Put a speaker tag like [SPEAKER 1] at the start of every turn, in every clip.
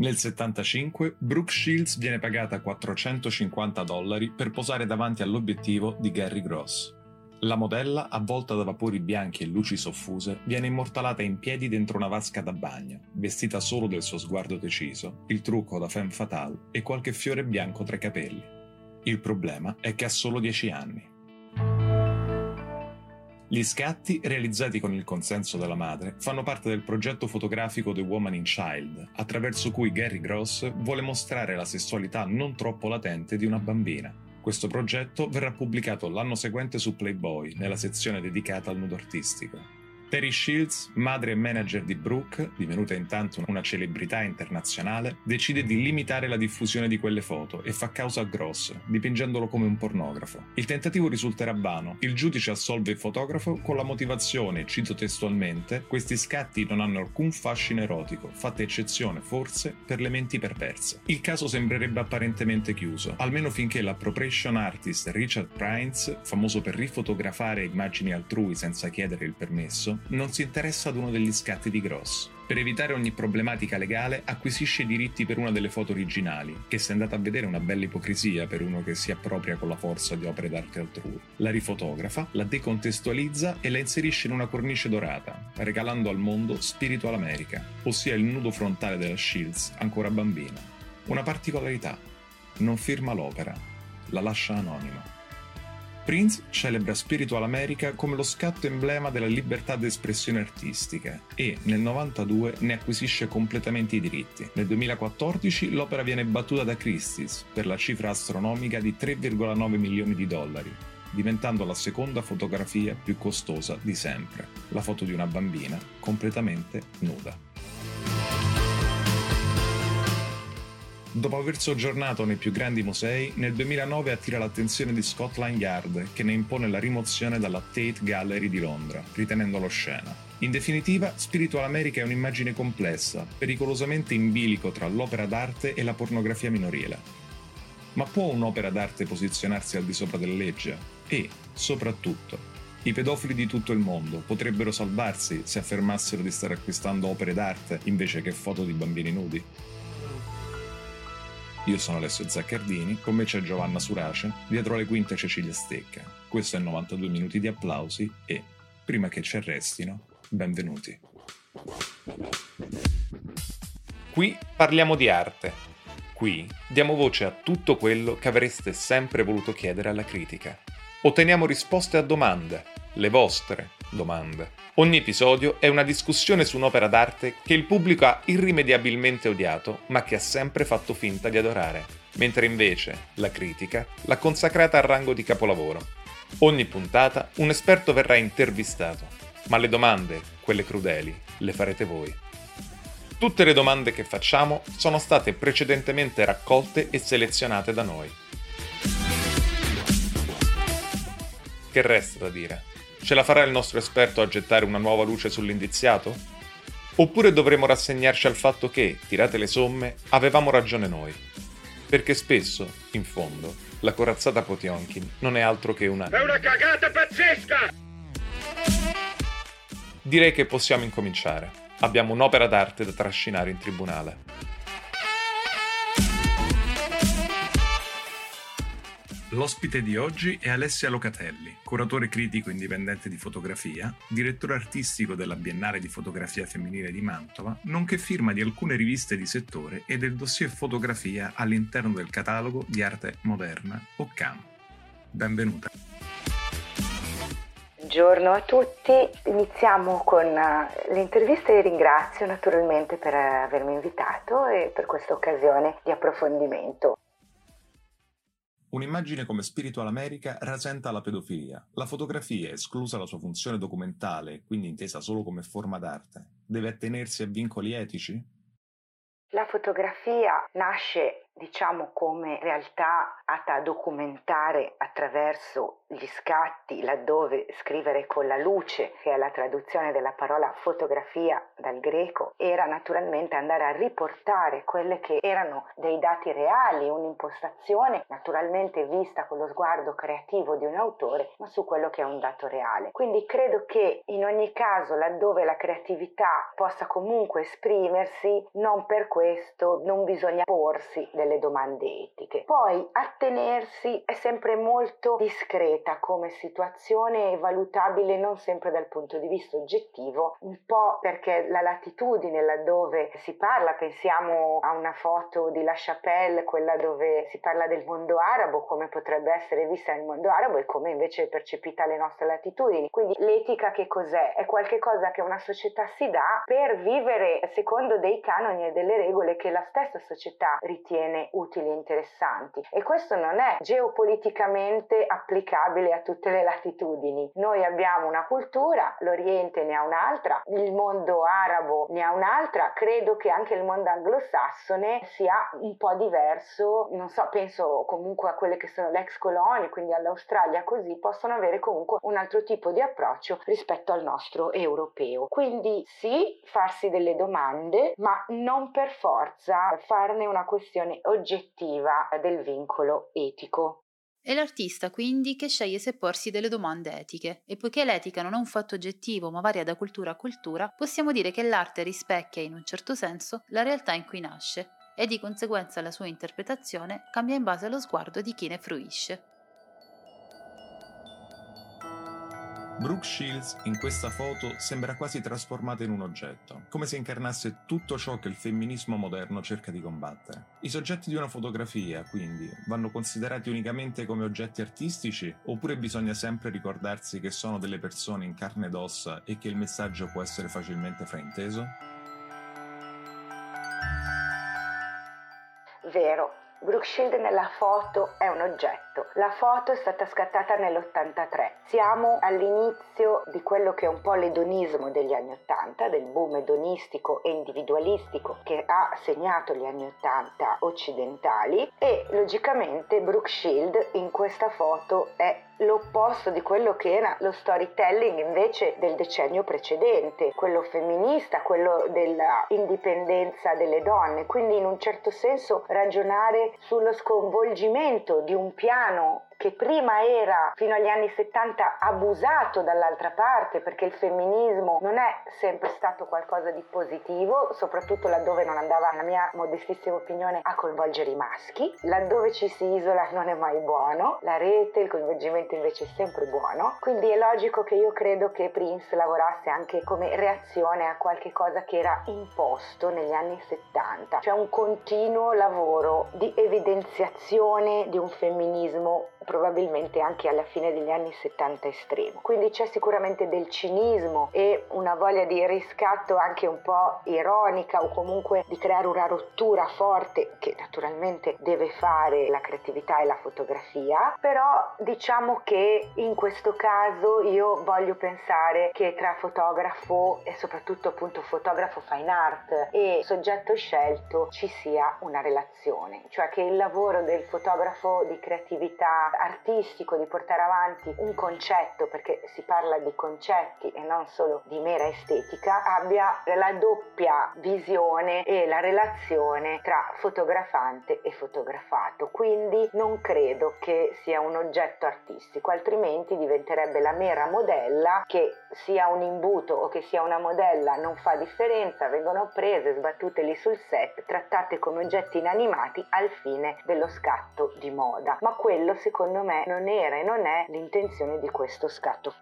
[SPEAKER 1] Nel 75 Brooke Shields viene pagata 450 dollari per posare davanti all'obiettivo di Gary Gross. La modella, avvolta da vapori bianchi e luci soffuse, viene immortalata in piedi dentro una vasca da bagno, vestita solo del suo sguardo deciso, il trucco da femme fatale e qualche fiore bianco tra i capelli. Il problema è che ha solo 10 anni. Gli scatti, realizzati con il consenso della madre, fanno parte del progetto fotografico The Woman in Child, attraverso cui Gary Gross vuole mostrare la sessualità non troppo latente di una bambina. Questo progetto verrà pubblicato l'anno seguente su Playboy, nella sezione dedicata al nudo artistico. Terry Shields, madre e manager di Brooke, divenuta intanto una celebrità internazionale, decide di limitare la diffusione di quelle foto e fa causa a Gross, dipingendolo come un pornografo. Il tentativo risulterà vano. Il giudice assolve il fotografo con la motivazione, cito testualmente, questi scatti non hanno alcun fascino erotico, fatta eccezione, forse, per le menti perverse. Il caso sembrerebbe apparentemente chiuso, almeno finché l'appropriation artist Richard Prince, famoso per rifotografare immagini altrui senza chiedere il permesso, non si interessa ad uno degli scatti di Gross. Per evitare ogni problematica legale, acquisisce i diritti per una delle foto originali, che se andate a vedere è una bella ipocrisia per uno che si appropria con la forza di opere d'arte altrui. La rifotografa, la decontestualizza e la inserisce in una cornice dorata, regalando al mondo Spiritual America, ossia il nudo frontale della Shields, ancora bambina. Una particolarità, non firma l'opera, la lascia anonima. Prince celebra Spiritual America come lo scatto emblema della libertà d'espressione artistica e nel 92 ne acquisisce completamente i diritti. Nel 2014 l'opera viene battuta da Christie's per la cifra astronomica di 3,9 milioni di dollari, diventando la seconda fotografia più costosa di sempre, la foto di una bambina completamente nuda. Dopo aver soggiornato nei più grandi musei, nel 2009 attira l'attenzione di Scotland Yard, che ne impone la rimozione dalla Tate Gallery di Londra, ritenendolo scena. In definitiva, Spiritual America è un'immagine complessa, pericolosamente in bilico tra l'opera d'arte e la pornografia minorile. Ma può un'opera d'arte posizionarsi al di sopra della legge? E, soprattutto, i pedofili di tutto il mondo potrebbero salvarsi se affermassero di stare acquistando opere d'arte invece che foto di bambini nudi? Io sono Alessio Zaccardini, con me c'è Giovanna Surace, dietro le quinte Cecilia Stecca. Questo è 92 minuti di applausi e, prima che ci arrestino, benvenuti. Qui parliamo di arte. Qui diamo voce a tutto quello che avreste sempre voluto chiedere alla critica. Otteniamo risposte a domande, le vostre domande. Ogni episodio è una discussione su un'opera d'arte che il pubblico ha irrimediabilmente odiato, ma che ha sempre fatto finta di adorare, mentre invece la critica l'ha consacrata al rango di capolavoro. Ogni puntata un esperto verrà intervistato, ma le domande, quelle crudeli, le farete voi. Tutte le domande che facciamo sono state precedentemente raccolte e selezionate da noi. Che resta da dire? Ce la farà il nostro esperto a gettare una nuova luce sull'indiziato? Oppure dovremo rassegnarci al fatto che, tirate le somme, avevamo ragione noi? Perché spesso, in fondo, la corazzata Potionkin non è altro che una...
[SPEAKER 2] È una cagata pazzesca!
[SPEAKER 1] Direi che possiamo incominciare. Abbiamo un'opera d'arte da trascinare in tribunale. L'ospite di oggi è Alessia Locatelli, curatore critico indipendente di fotografia, direttore artistico della Biennale di Fotografia Femminile di Mantova, nonché firma di alcune riviste di settore e del dossier fotografia all'interno del catalogo di arte moderna OCAM. Benvenuta.
[SPEAKER 3] Buongiorno a tutti, iniziamo con eh, l'intervista e ringrazio naturalmente per avermi invitato e per questa occasione di approfondimento.
[SPEAKER 1] Un'immagine come Spiritual America rasenta la pedofilia. La fotografia, esclusa la sua funzione documentale, quindi intesa solo come forma d'arte, deve attenersi a vincoli etici?
[SPEAKER 3] La fotografia nasce diciamo come realtà atta a documentare attraverso gli scatti, laddove scrivere con la luce, che è la traduzione della parola fotografia dal greco, era naturalmente andare a riportare quelle che erano dei dati reali, un'impostazione naturalmente vista con lo sguardo creativo di un autore, ma su quello che è un dato reale. Quindi credo che in ogni caso, laddove la creatività possa comunque esprimersi, non per questo non bisogna porsi delle domande etiche. Poi attenersi è sempre molto discreta come situazione e valutabile non sempre dal punto di vista oggettivo, un po' perché la latitudine laddove si parla, pensiamo a una foto di La Chapelle, quella dove si parla del mondo arabo, come potrebbe essere vista nel mondo arabo e come invece è percepita alle nostre latitudini. Quindi l'etica che cos'è? È qualcosa che una società si dà per vivere secondo dei canoni e delle regole che la stessa società ritiene utili e interessanti. E questo non è geopoliticamente applicabile a tutte le latitudini. Noi abbiamo una cultura, l'Oriente ne ha un'altra, il mondo arabo ne ha un'altra, credo che anche il mondo anglosassone sia un po' diverso, non so, penso comunque a quelle che sono le ex colonie, quindi all'Australia così, possono avere comunque un altro tipo di approccio rispetto al nostro europeo. Quindi sì, farsi delle domande, ma non per forza farne una questione oggettiva del vincolo etico.
[SPEAKER 4] È l'artista quindi che sceglie se porsi delle domande etiche e poiché l'etica non è un fatto oggettivo ma varia da cultura a cultura, possiamo dire che l'arte rispecchia in un certo senso la realtà in cui nasce e di conseguenza la sua interpretazione cambia in base allo sguardo di chi ne fruisce.
[SPEAKER 1] Brooke Shields in questa foto sembra quasi trasformata in un oggetto, come se incarnasse tutto ciò che il femminismo moderno cerca di combattere. I soggetti di una fotografia, quindi, vanno considerati unicamente come oggetti artistici oppure bisogna sempre ricordarsi che sono delle persone in carne ed ossa e che il messaggio può essere facilmente frainteso?
[SPEAKER 3] Vero, Brooke Shield nella foto è un oggetto. La foto è stata scattata nell'83. Siamo all'inizio di quello che è un po' l'edonismo degli anni 80, del boom edonistico e individualistico che ha segnato gli anni 80 occidentali e logicamente Brooke Shield in questa foto è l'opposto di quello che era lo storytelling invece del decennio precedente, quello femminista, quello della indipendenza delle donne, quindi in un certo senso ragionare sullo sconvolgimento di un piano che prima era fino agli anni 70 abusato dall'altra parte perché il femminismo non è sempre stato qualcosa di positivo, soprattutto laddove non andava, nella mia modestissima opinione, a coinvolgere i maschi, laddove ci si isola non è mai buono, la rete, il coinvolgimento invece è sempre buono, quindi è logico che io credo che Prince lavorasse anche come reazione a qualche cosa che era imposto negli anni 70, cioè un continuo lavoro di evidenziazione di un femminismo probabilmente anche alla fine degli anni 70 estremo. Quindi c'è sicuramente del cinismo e una voglia di riscatto anche un po' ironica o comunque di creare una rottura forte che naturalmente deve fare la creatività e la fotografia, però diciamo che in questo caso io voglio pensare che tra fotografo e soprattutto appunto fotografo fine art e soggetto scelto ci sia una relazione, cioè che il lavoro del fotografo di creatività artistico di portare avanti un concetto, perché si parla di concetti e non solo di mera estetica, abbia la doppia visione e la relazione tra fotografante e fotografato. Quindi non credo che sia un oggetto artistico, altrimenti diventerebbe la mera modella che sia un imbuto o che sia una modella non fa differenza, vengono prese, sbattute lì sul set, trattate come oggetti inanimati al fine dello scatto di moda. Ma quello secondo secondo me non era e non è l'intenzione di questo scatto.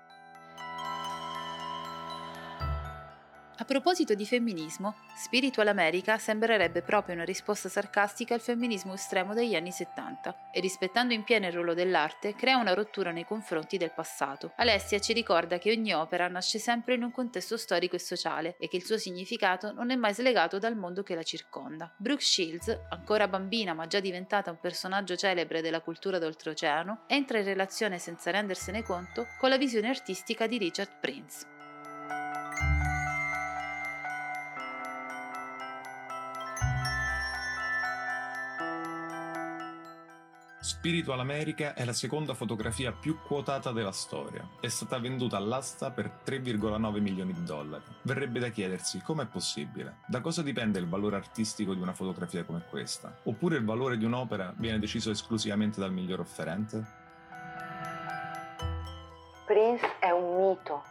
[SPEAKER 4] Proposito di femminismo, Spiritual America sembrerebbe proprio una risposta sarcastica al femminismo estremo degli anni 70 e rispettando in pieno il ruolo dell'arte crea una rottura nei confronti del passato. Alessia ci ricorda che ogni opera nasce sempre in un contesto storico e sociale e che il suo significato non è mai slegato dal mondo che la circonda. Brooke Shields, ancora bambina ma già diventata un personaggio celebre della cultura d'oltreoceano, entra in relazione senza rendersene conto con la visione artistica di Richard Prince.
[SPEAKER 1] Spiritual America è la seconda fotografia più quotata della storia. È stata venduta all'asta per 3,9 milioni di dollari. Verrebbe da chiedersi com'è possibile? Da cosa dipende il valore artistico di una fotografia come questa? Oppure il valore di un'opera viene deciso esclusivamente dal miglior offerente?
[SPEAKER 3] Prince è un mito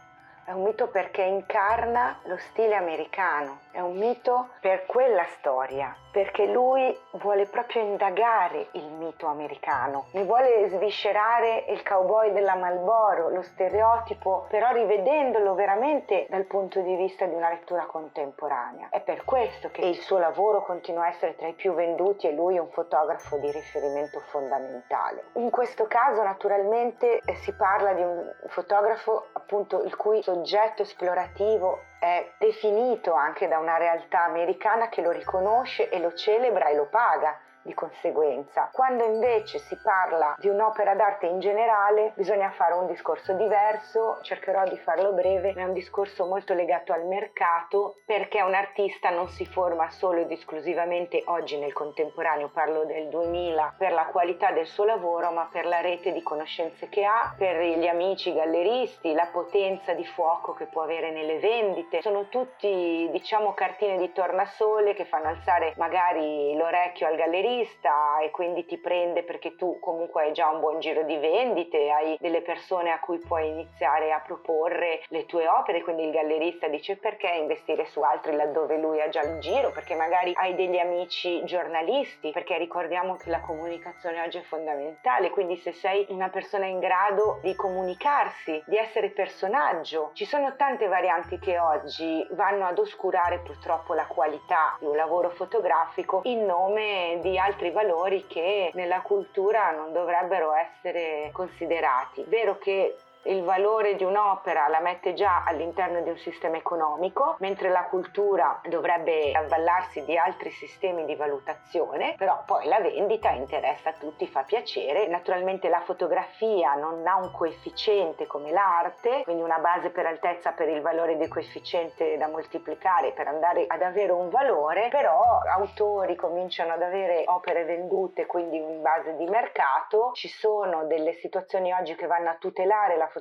[SPEAKER 3] è un mito perché incarna lo stile americano, è un mito per quella storia, perché lui vuole proprio indagare il mito americano, ne vuole sviscerare il cowboy della Malboro, lo stereotipo, però rivedendolo veramente dal punto di vista di una lettura contemporanea. È per questo che il suo lavoro continua a essere tra i più venduti e lui è un fotografo di riferimento fondamentale. In questo caso naturalmente eh, si parla di un fotografo appunto il cui soggetto esplorativo è definito anche da una realtà americana che lo riconosce e lo celebra e lo paga di conseguenza. Quando invece si parla di un'opera d'arte in generale bisogna fare un discorso diverso, cercherò di farlo breve, è un discorso molto legato al mercato perché un artista non si forma solo ed esclusivamente oggi nel contemporaneo, parlo del 2000, per la qualità del suo lavoro ma per la rete di conoscenze che ha, per gli amici galleristi, la potenza di fuoco che può avere nelle vendite, sono tutti diciamo cartine di tornasole che fanno alzare magari l'orecchio al gallerista artista e quindi ti prende perché tu comunque hai già un buon giro di vendite, hai delle persone a cui puoi iniziare a proporre le tue opere, quindi il gallerista dice perché investire su altri laddove lui ha già il giro, perché magari hai degli amici giornalisti, perché ricordiamo che la comunicazione oggi è fondamentale, quindi se sei una persona in grado di comunicarsi, di essere personaggio, ci sono tante varianti che oggi vanno ad oscurare purtroppo la qualità di un lavoro fotografico in nome di altri valori che nella cultura non dovrebbero essere considerati. Vero che il valore di un'opera la mette già all'interno di un sistema economico, mentre la cultura dovrebbe avvallarsi di altri sistemi di valutazione, però poi la vendita interessa a tutti, fa piacere. Naturalmente la fotografia non ha un coefficiente come l'arte, quindi una base per altezza per il valore del coefficiente da moltiplicare per andare ad avere un valore, però autori cominciano ad avere opere vendute, quindi in base di mercato, ci sono delle situazioni oggi che vanno a tutelare la fotografia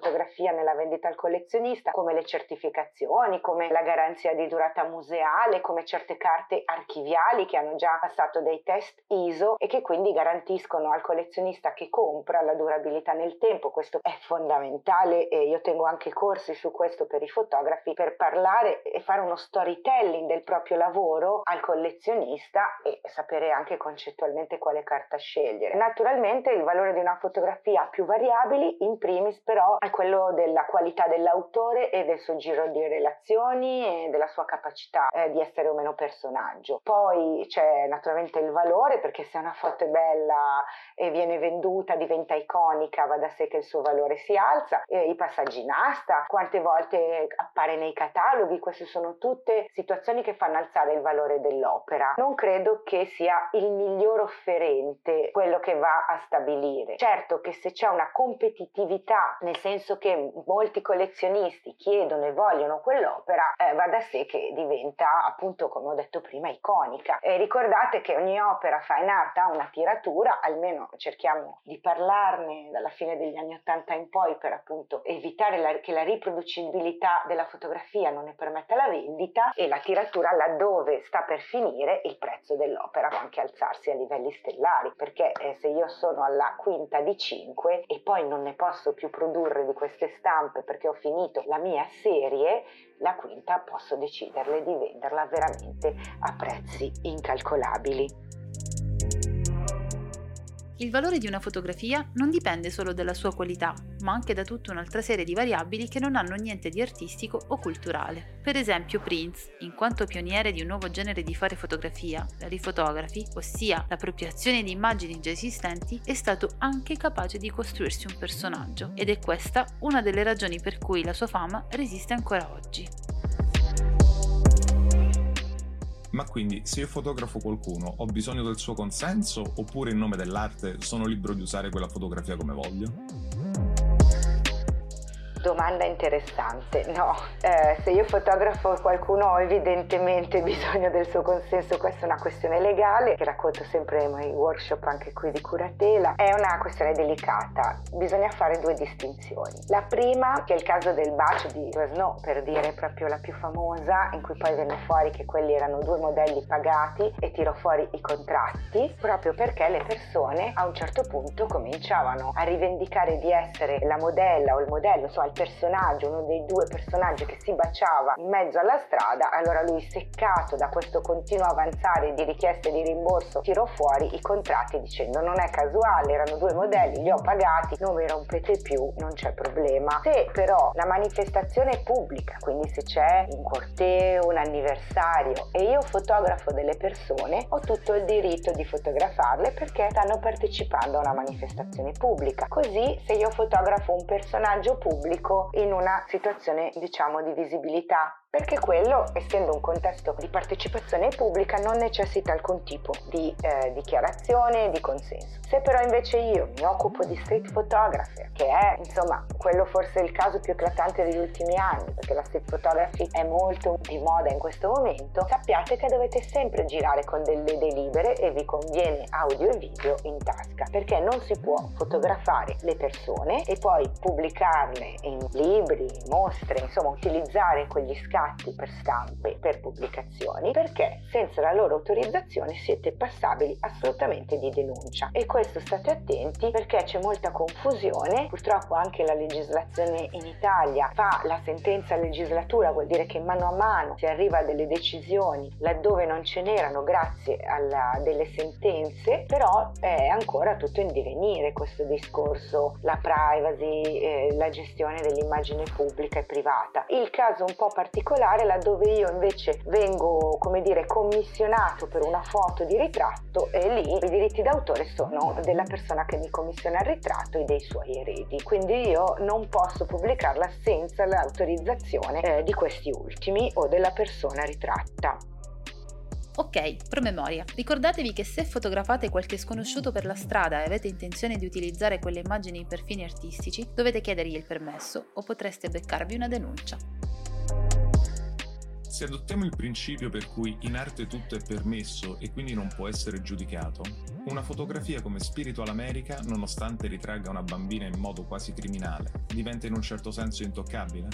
[SPEAKER 3] nella vendita al collezionista, come le certificazioni, come la garanzia di durata museale, come certe carte archiviali che hanno già passato dei test ISO e che quindi garantiscono al collezionista che compra la durabilità nel tempo. Questo è fondamentale e io tengo anche corsi su questo per i fotografi per parlare e fare uno storytelling del proprio lavoro al collezionista e sapere anche concettualmente quale carta scegliere. Naturalmente il valore di una fotografia ha più variabili, in primis però è quello della qualità dell'autore e del suo giro di relazioni e della sua capacità eh, di essere o meno personaggio. Poi c'è naturalmente il valore perché se una foto è bella e viene venduta diventa iconica, va da sé che il suo valore si alza. E I passaggi in asta, quante volte appare nei cataloghi, queste sono tutte situazioni che fanno alzare il valore dell'opera. Non credo che sia il miglior offerente quello che va a stabilire. Certo che se c'è una competitività nel senso senso che molti collezionisti chiedono e vogliono quell'opera, eh, va da sé che diventa appunto, come ho detto prima, iconica. E ricordate che ogni opera fine art ha una tiratura, almeno cerchiamo di parlarne dalla fine degli anni Ottanta in poi per appunto evitare la, che la riproducibilità della fotografia non ne permetta la vendita e la tiratura laddove sta per finire il prezzo dell'opera può anche alzarsi a livelli stellari perché eh, se io sono alla quinta di 5 e poi non ne posso più produrre di queste stampe perché ho finito la mia serie, la quinta posso deciderle di venderla veramente a prezzi incalcolabili.
[SPEAKER 4] Il valore di una fotografia non dipende solo dalla sua qualità, ma anche da tutta un'altra serie di variabili che non hanno niente di artistico o culturale. Per esempio Prince, in quanto pioniere di un nuovo genere di fare fotografia, la rifotografi, ossia l'appropriazione di immagini già esistenti, è stato anche capace di costruirsi un personaggio ed è questa una delle ragioni per cui la sua fama resiste ancora oggi.
[SPEAKER 1] Ma quindi se io fotografo qualcuno ho bisogno del suo consenso oppure in nome dell'arte sono libero di usare quella fotografia come voglio?
[SPEAKER 3] Domanda interessante. No, eh, se io fotografo qualcuno ho evidentemente bisogno del suo consenso, questa è una questione legale che racconto sempre nei miei workshop anche qui di curatela. È una questione delicata, bisogna fare due distinzioni. La prima, che è il caso del bacio di Snow, per dire proprio la più famosa, in cui poi venne fuori che quelli erano due modelli pagati e tirò fuori i contratti, proprio perché le persone a un certo punto cominciavano a rivendicare di essere la modella o il modello, insomma il personaggio, uno dei due personaggi che si baciava in mezzo alla strada, allora lui seccato da questo continuo avanzare di richieste di rimborso tirò fuori i contratti dicendo non è casuale, erano due modelli, li ho pagati, non mi rompete più, non c'è problema. Se però la manifestazione è pubblica, quindi se c'è un corteo, un anniversario e io fotografo delle persone, ho tutto il diritto di fotografarle perché stanno partecipando a una manifestazione pubblica. Così se io fotografo un personaggio pubblico in una situazione diciamo di visibilità perché quello, essendo un contesto di partecipazione pubblica, non necessita alcun tipo di eh, dichiarazione, di consenso. Se però invece io mi occupo di street photography, che è insomma quello forse il caso più eclatante degli ultimi anni, perché la street photography è molto di moda in questo momento, sappiate che dovete sempre girare con delle delibere e vi conviene audio e video in tasca, perché non si può fotografare le persone e poi pubblicarle in libri, mostre, insomma utilizzare quegli scatti scatti per stampe, per pubblicazioni, perché senza la loro autorizzazione siete passabili assolutamente di denuncia. E questo state attenti perché c'è molta confusione, purtroppo anche la legislazione in Italia fa la sentenza legislatura, vuol dire che mano a mano si arriva a delle decisioni laddove non ce n'erano grazie a delle sentenze, però è ancora tutto in divenire questo discorso, la privacy, eh, la gestione dell'immagine pubblica e privata. Il caso un po' particolare particolare laddove io invece vengo, come dire, commissionato per una foto di ritratto e lì i diritti d'autore sono della persona che mi commissiona il ritratto e dei suoi eredi. Quindi io non posso pubblicarla senza l'autorizzazione eh, di questi ultimi o della persona ritratta.
[SPEAKER 4] Ok, promemoria. Ricordatevi che se fotografate qualche sconosciuto per la strada e avete intenzione di utilizzare quelle immagini per fini artistici, dovete chiedergli il permesso o potreste beccarvi una denuncia.
[SPEAKER 1] Se adottiamo il principio per cui in arte tutto è permesso e quindi non può essere giudicato, una fotografia come Spiritual America, nonostante ritragga una bambina in modo quasi criminale, diventa in un certo senso intoccabile?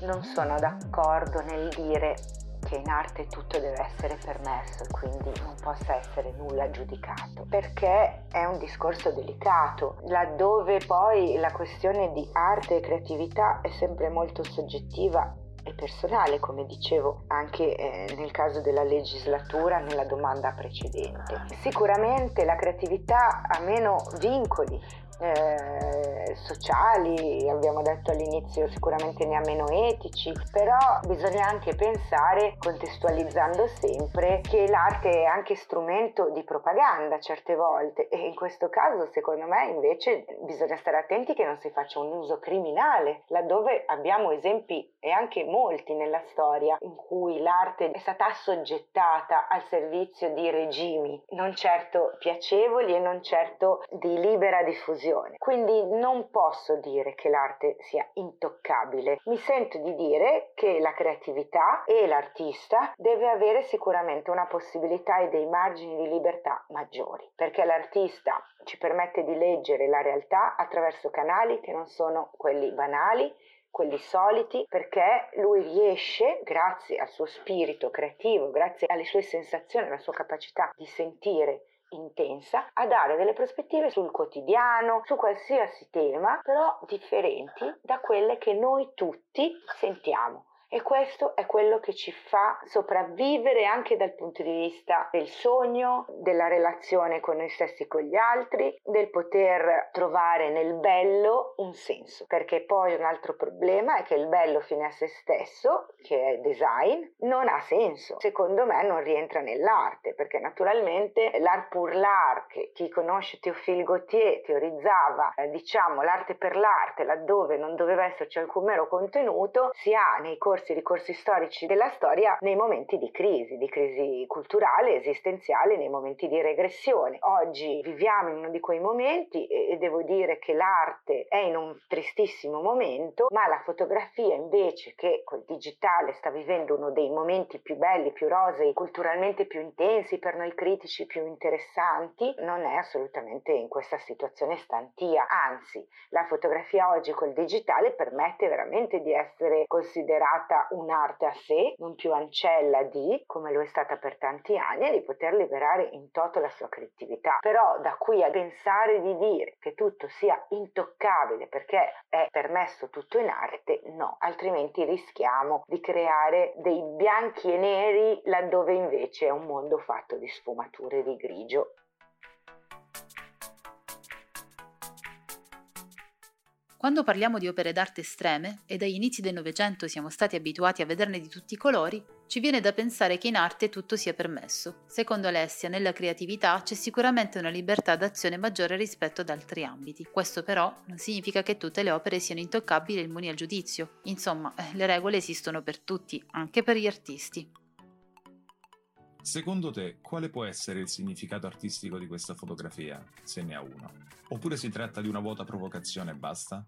[SPEAKER 3] Non sono d'accordo nel dire che in arte tutto deve essere permesso e quindi non possa essere nulla giudicato, perché è un discorso delicato, laddove poi la questione di arte e creatività è sempre molto soggettiva e personale, come dicevo anche eh, nel caso della legislatura nella domanda precedente. Sicuramente la creatività ha meno vincoli eh, sociali, abbiamo detto all'inizio sicuramente ne ha meno etici, però bisogna anche pensare, contestualizzando sempre, che l'arte è anche strumento di propaganda certe volte e in questo caso secondo me invece bisogna stare attenti che non si faccia un uso criminale, laddove abbiamo esempi e anche molti nella storia in cui l'arte è stata assoggettata al servizio di regimi non certo piacevoli e non certo di libera diffusione visione. Quindi non posso dire che l'arte sia intoccabile. Mi sento di dire che la creatività e l'artista deve avere sicuramente una possibilità e dei margini di libertà maggiori, perché l'artista ci permette di leggere la realtà attraverso canali che non sono quelli banali quelli soliti, perché lui riesce, grazie al suo spirito creativo, grazie alle sue sensazioni, alla sua capacità di sentire intensa a dare delle prospettive sul quotidiano, su qualsiasi tema, però differenti da quelle che noi tutti sentiamo. E questo è quello che ci fa sopravvivere anche dal punto di vista del sogno, della relazione con noi stessi e con gli altri, del poter trovare nel bello un senso. Perché poi un altro problema è che il bello fine a se stesso, che è design, non ha senso. Secondo me non rientra nell'arte, perché naturalmente l'art pour l'art, che chi conosce Théophile Gautier teorizzava, eh, diciamo, l'arte per l'arte, laddove non doveva esserci alcun mero contenuto, si ha nei corsi ricorsi, ricorsi storici della storia nei momenti di crisi, di crisi culturale, esistenziale, nei momenti di regressione. Oggi viviamo in uno di quei momenti e devo dire che l'arte è in un tristissimo momento, ma la fotografia invece che col digitale sta vivendo uno dei momenti più belli, più rosei, culturalmente più intensi, per noi critici più interessanti, non è assolutamente in questa situazione stantia, anzi la fotografia oggi col digitale permette veramente di essere considerata un'arte a sé, non più ancella di, come lo è stata per tanti anni, e di poter liberare in toto la sua creatività. Però da qui a pensare di dire che tutto sia intoccabile perché è permesso tutto in arte, no, altrimenti rischiamo di creare dei bianchi e neri laddove invece è un mondo fatto di sfumature di grigio
[SPEAKER 4] Quando parliamo di opere d'arte estreme, e dagli inizi del Novecento siamo stati abituati a vederne di tutti i colori, ci viene da pensare che in arte tutto sia permesso. Secondo Alessia, nella creatività c'è sicuramente una libertà d'azione maggiore rispetto ad altri ambiti. Questo però non significa che tutte le opere siano intoccabili e immuni al giudizio. Insomma, eh, le regole esistono per tutti, anche per gli artisti.
[SPEAKER 1] Secondo te, quale può essere il significato artistico di questa fotografia, se ne ha uno? Oppure si tratta di una vuota provocazione e basta?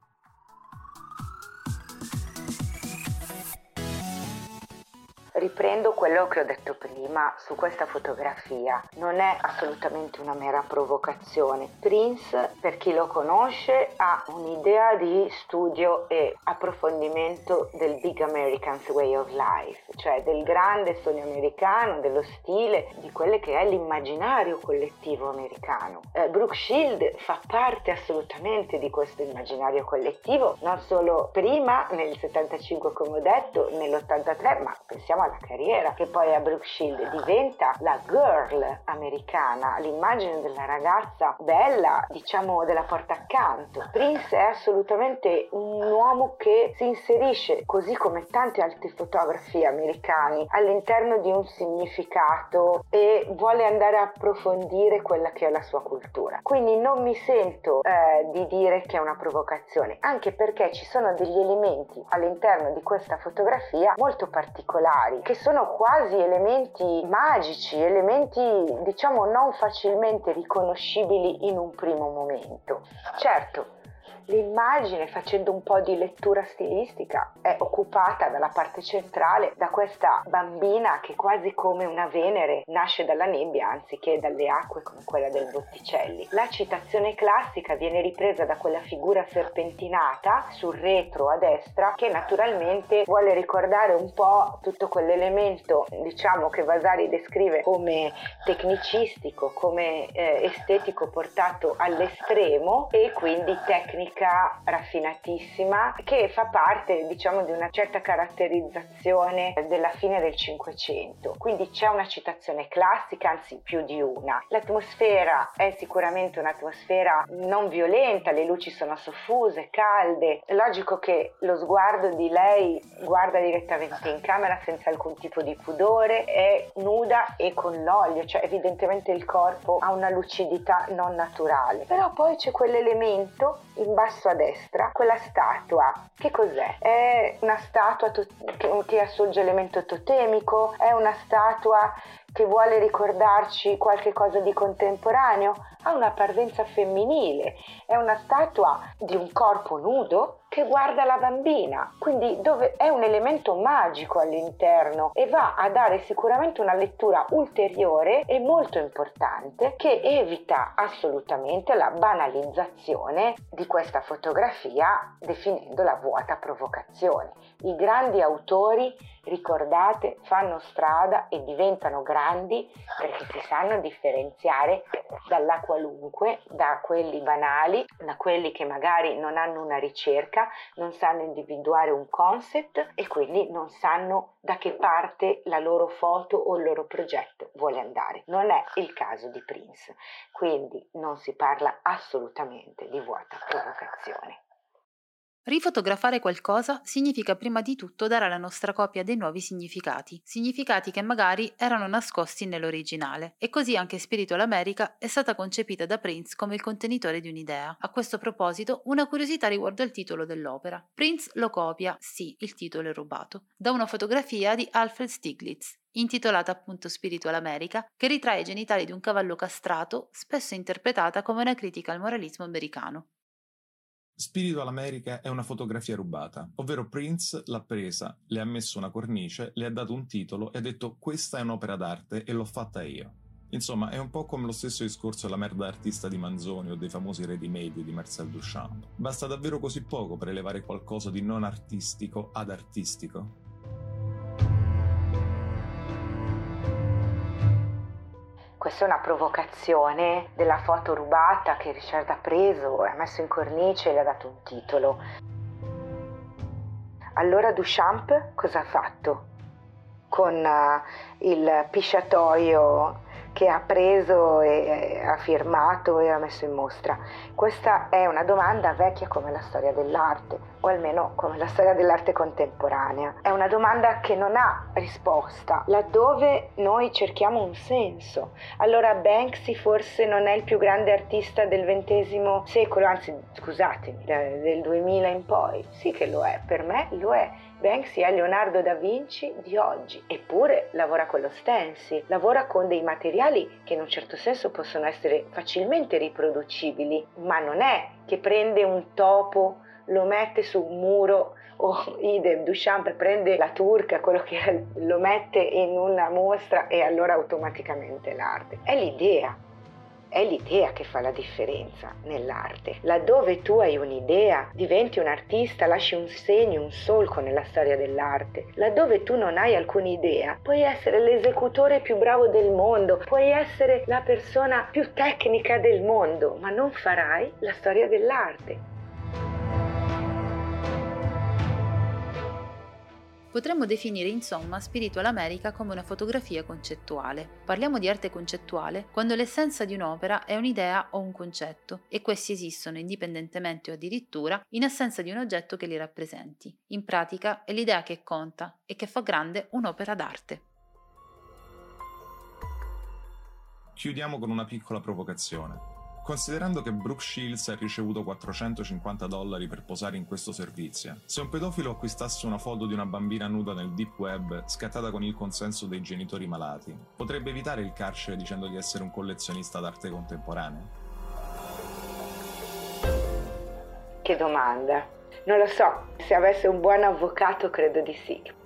[SPEAKER 3] Riprendo quello che ho detto prima su questa fotografia. Non è assolutamente una mera provocazione. Prince, per chi lo conosce, ha un'idea di studio e approfondimento del Big American's Way of Life, cioè del grande sogno americano, dello stile, di quello che è l'immaginario collettivo americano. Eh, Brooke Shield fa parte assolutamente di questo immaginario collettivo, non solo prima nel 75 come ho detto, nell'83, ma pensiamo alla carriera che poi a Brooke Shield diventa la girl americana, l'immagine della ragazza bella, diciamo della porta accanto. Prince è assolutamente un uomo che si inserisce, così come tanti altri fotografi americani, all'interno di un significato e vuole andare a approfondire quella che è la sua cultura. Quindi non mi sento eh, di dire che è una provocazione, anche perché ci sono degli elementi all'interno di questa fotografia molto particolari che sono quasi elementi magici, elementi diciamo non facilmente riconoscibili in un primo momento. Certo, L'immagine, facendo un po' di lettura stilistica, è occupata dalla parte centrale da questa bambina che quasi come una Venere nasce dalla nebbia anziché dalle acque come quella del Botticelli. La citazione classica viene ripresa da quella figura serpentinata sul retro a destra che naturalmente vuole ricordare un po' tutto quell'elemento diciamo che Vasari descrive come tecnicistico, come eh, estetico portato all'estremo e quindi tecnica tecnica raffinatissima che fa parte diciamo di una certa caratterizzazione della fine del Cinquecento. Quindi c'è una citazione classica, anzi più di una. L'atmosfera è sicuramente un'atmosfera non violenta, le luci sono soffuse, calde. Logico che lo sguardo di lei guarda direttamente in camera senza alcun tipo di pudore, è nuda e con l'olio, cioè evidentemente il corpo ha una lucidità non naturale. Però poi c'è quell'elemento in basso a destra, quella statua, che cos'è? È una statua to- che, che assurge elemento totemico? È una statua che vuole ricordarci qualche cosa di contemporaneo? Ha una parvenza femminile, è una statua di un corpo nudo che guarda la bambina, quindi è un elemento magico all'interno e va a dare sicuramente una lettura ulteriore e molto importante che evita assolutamente la banalizzazione di questa fotografia definendola vuota provocazione. I grandi autori, ricordate, fanno strada e diventano grandi perché si sanno differenziare dalla qualunque, da quelli banali, da quelli che magari non hanno una ricerca, non sanno individuare un concept e quindi non sanno da che parte la loro foto o il loro progetto vuole andare. Non è il caso di Prince, quindi non si parla assolutamente di vuota provocazione.
[SPEAKER 4] Rifotografare qualcosa significa prima di tutto dare alla nostra copia dei nuovi significati, significati che magari erano nascosti nell'originale. E così anche Spiritual America è stata concepita da Prince come il contenitore di un'idea. A questo proposito, una curiosità riguardo al titolo dell'opera. Prince lo copia, sì, il titolo è rubato, da una fotografia di Alfred Stiglitz, intitolata appunto Spiritual America, che ritrae i genitali di un cavallo castrato, spesso interpretata come una critica al moralismo americano.
[SPEAKER 1] Spirito all'America è una fotografia rubata, ovvero Prince l'ha presa, le ha messo una cornice, le ha dato un titolo e ha detto questa è un'opera d'arte e l'ho fatta io. Insomma, è un po' come lo stesso discorso della merda artista di Manzoni o dei famosi ready made di Marcel Duchamp. Basta davvero così poco per elevare qualcosa di non artistico ad artistico?
[SPEAKER 3] Questa è una provocazione della foto rubata che Richard ha preso, ha messo in cornice e le ha dato un titolo. Allora Duchamp cosa ha fatto? Con uh, il pisciatoio che ha preso e ha firmato e ha messo in mostra? Questa è una domanda vecchia come la storia dell'arte, o almeno come la storia dell'arte contemporanea. È una domanda che non ha risposta, laddove noi cerchiamo un senso. Allora Banksy forse non è il più grande artista del XX secolo, anzi scusatemi, del 2000 in poi. Sì che lo è, per me lo è Banksy è Leonardo da Vinci di oggi, eppure lavora con lo stencil, lavora con dei materiali che in un certo senso possono essere facilmente riproducibili, ma non è che prende un topo, lo mette su un muro o idem Duchamp prende la turca, quello che è, lo mette in una mostra e allora automaticamente l'arte. È l'idea, è l'idea che fa la differenza nell'arte. Laddove tu hai un'idea, diventi un artista, lasci un segno, un solco nella storia dell'arte. Laddove tu non hai alcuna idea, puoi essere l'esecutore più bravo del mondo, puoi essere la persona più tecnica del mondo, ma non farai la storia dell'arte.
[SPEAKER 4] Potremmo definire insomma Spiritual America come una fotografia concettuale. Parliamo di arte concettuale quando l'essenza di un'opera è un'idea o un concetto e questi esistono indipendentemente o addirittura in assenza di un oggetto che li rappresenti. In pratica è l'idea che conta e che fa grande un'opera d'arte.
[SPEAKER 1] Chiudiamo con una piccola provocazione. Considerando che Brooke Shields ha ricevuto 450 dollari per posare in questo servizio, se un pedofilo acquistasse una foto di una bambina nuda nel deep web scattata con il consenso dei genitori malati, potrebbe evitare il carcere dicendo di essere un collezionista d'arte contemporanea?
[SPEAKER 3] Che domanda. Non lo so, se avesse un buon avvocato credo di sì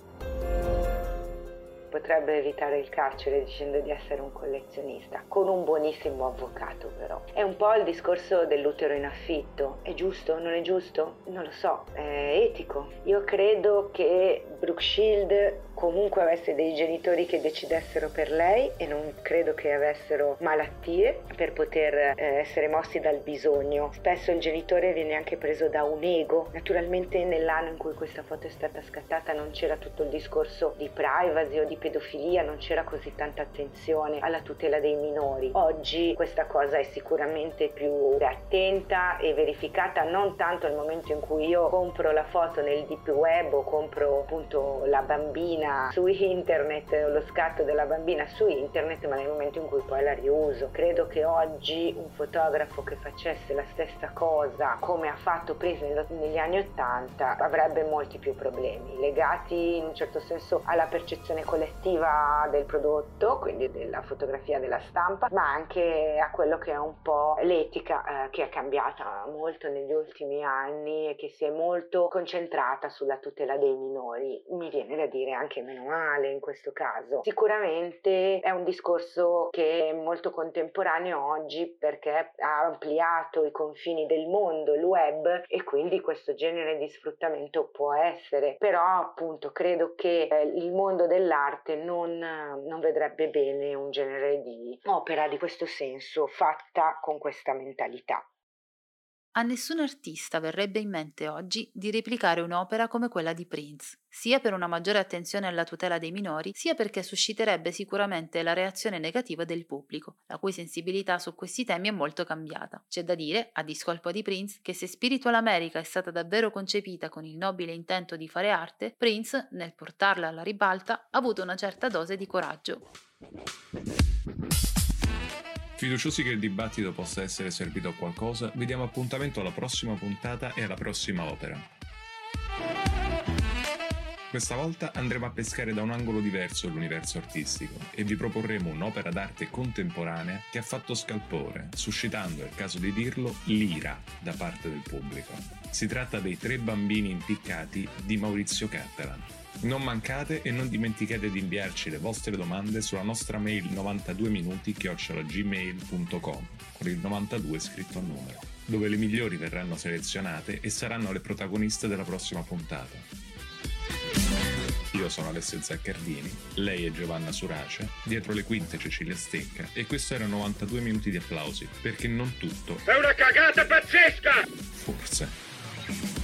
[SPEAKER 3] potrebbe evitare il carcere dicendo di essere un collezionista, con un buonissimo avvocato però. È un po' il discorso dell'utero in affitto, è giusto? Non è giusto? Non lo so, è etico. Io credo che Brooke Shield comunque avesse dei genitori che decidessero per lei e non credo che avessero malattie per poter eh, essere mossi dal bisogno. Spesso il genitore viene anche preso da un ego. Naturalmente nell'anno in cui questa foto è stata scattata non c'era tutto il discorso di privacy o di pedofilia, non c'era così tanta attenzione alla tutela dei minori. Oggi questa cosa è sicuramente più attenta e verificata non tanto nel momento in cui io compro la foto nel deep web o compro appunto la bambina su internet o lo scatto della bambina su internet, ma nel momento in cui poi la riuso. Credo che oggi un fotografo che facesse la stessa cosa come ha fatto prima negli anni Ottanta avrebbe molti più problemi legati in un certo senso alla percezione collettiva collettiva del prodotto, quindi della fotografia della stampa, ma anche a quello che è un po' l'etica eh, che è cambiata molto negli ultimi anni e che si è molto concentrata sulla tutela dei minori. Mi viene da dire anche meno male in questo caso. Sicuramente è un discorso che è molto contemporaneo oggi perché ha ampliato i confini del mondo, il web e quindi questo genere di sfruttamento può essere, però appunto credo che eh, il mondo dell'arte parte non, non vedrebbe bene un genere di opera di questo senso fatta con questa mentalità.
[SPEAKER 4] A nessun artista verrebbe in mente oggi di replicare un'opera come quella di Prince, sia per una maggiore attenzione alla tutela dei minori, sia perché susciterebbe sicuramente la reazione negativa del pubblico, la cui sensibilità su questi temi è molto cambiata. C'è da dire, a discolpo di Prince, che se Spiritual America è stata davvero concepita con il nobile intento di fare arte, Prince, nel portarla alla ribalta, ha avuto una certa dose di coraggio.
[SPEAKER 1] Fiduciosi che il dibattito possa essere servito a qualcosa, vi diamo appuntamento alla prossima puntata e alla prossima opera. Questa volta andremo a pescare da un angolo diverso l'universo artistico e vi proporremo un'opera d'arte contemporanea che ha fatto scalpore, suscitando, è il caso di dirlo, l'ira da parte del pubblico. Si tratta dei Tre bambini impiccati di Maurizio Cappelan. Non mancate e non dimenticate di inviarci le vostre domande sulla nostra mail 92minuti-gmail.com con il 92 scritto a numero, dove le migliori verranno selezionate e saranno le protagoniste della prossima puntata. Io sono Alessio Zaccardini, lei è Giovanna Surace, dietro le quinte Cecilia Stecca e questo era 92 minuti di applausi, perché non tutto...
[SPEAKER 2] È una cagata pazzesca!
[SPEAKER 1] Forse. Thank you.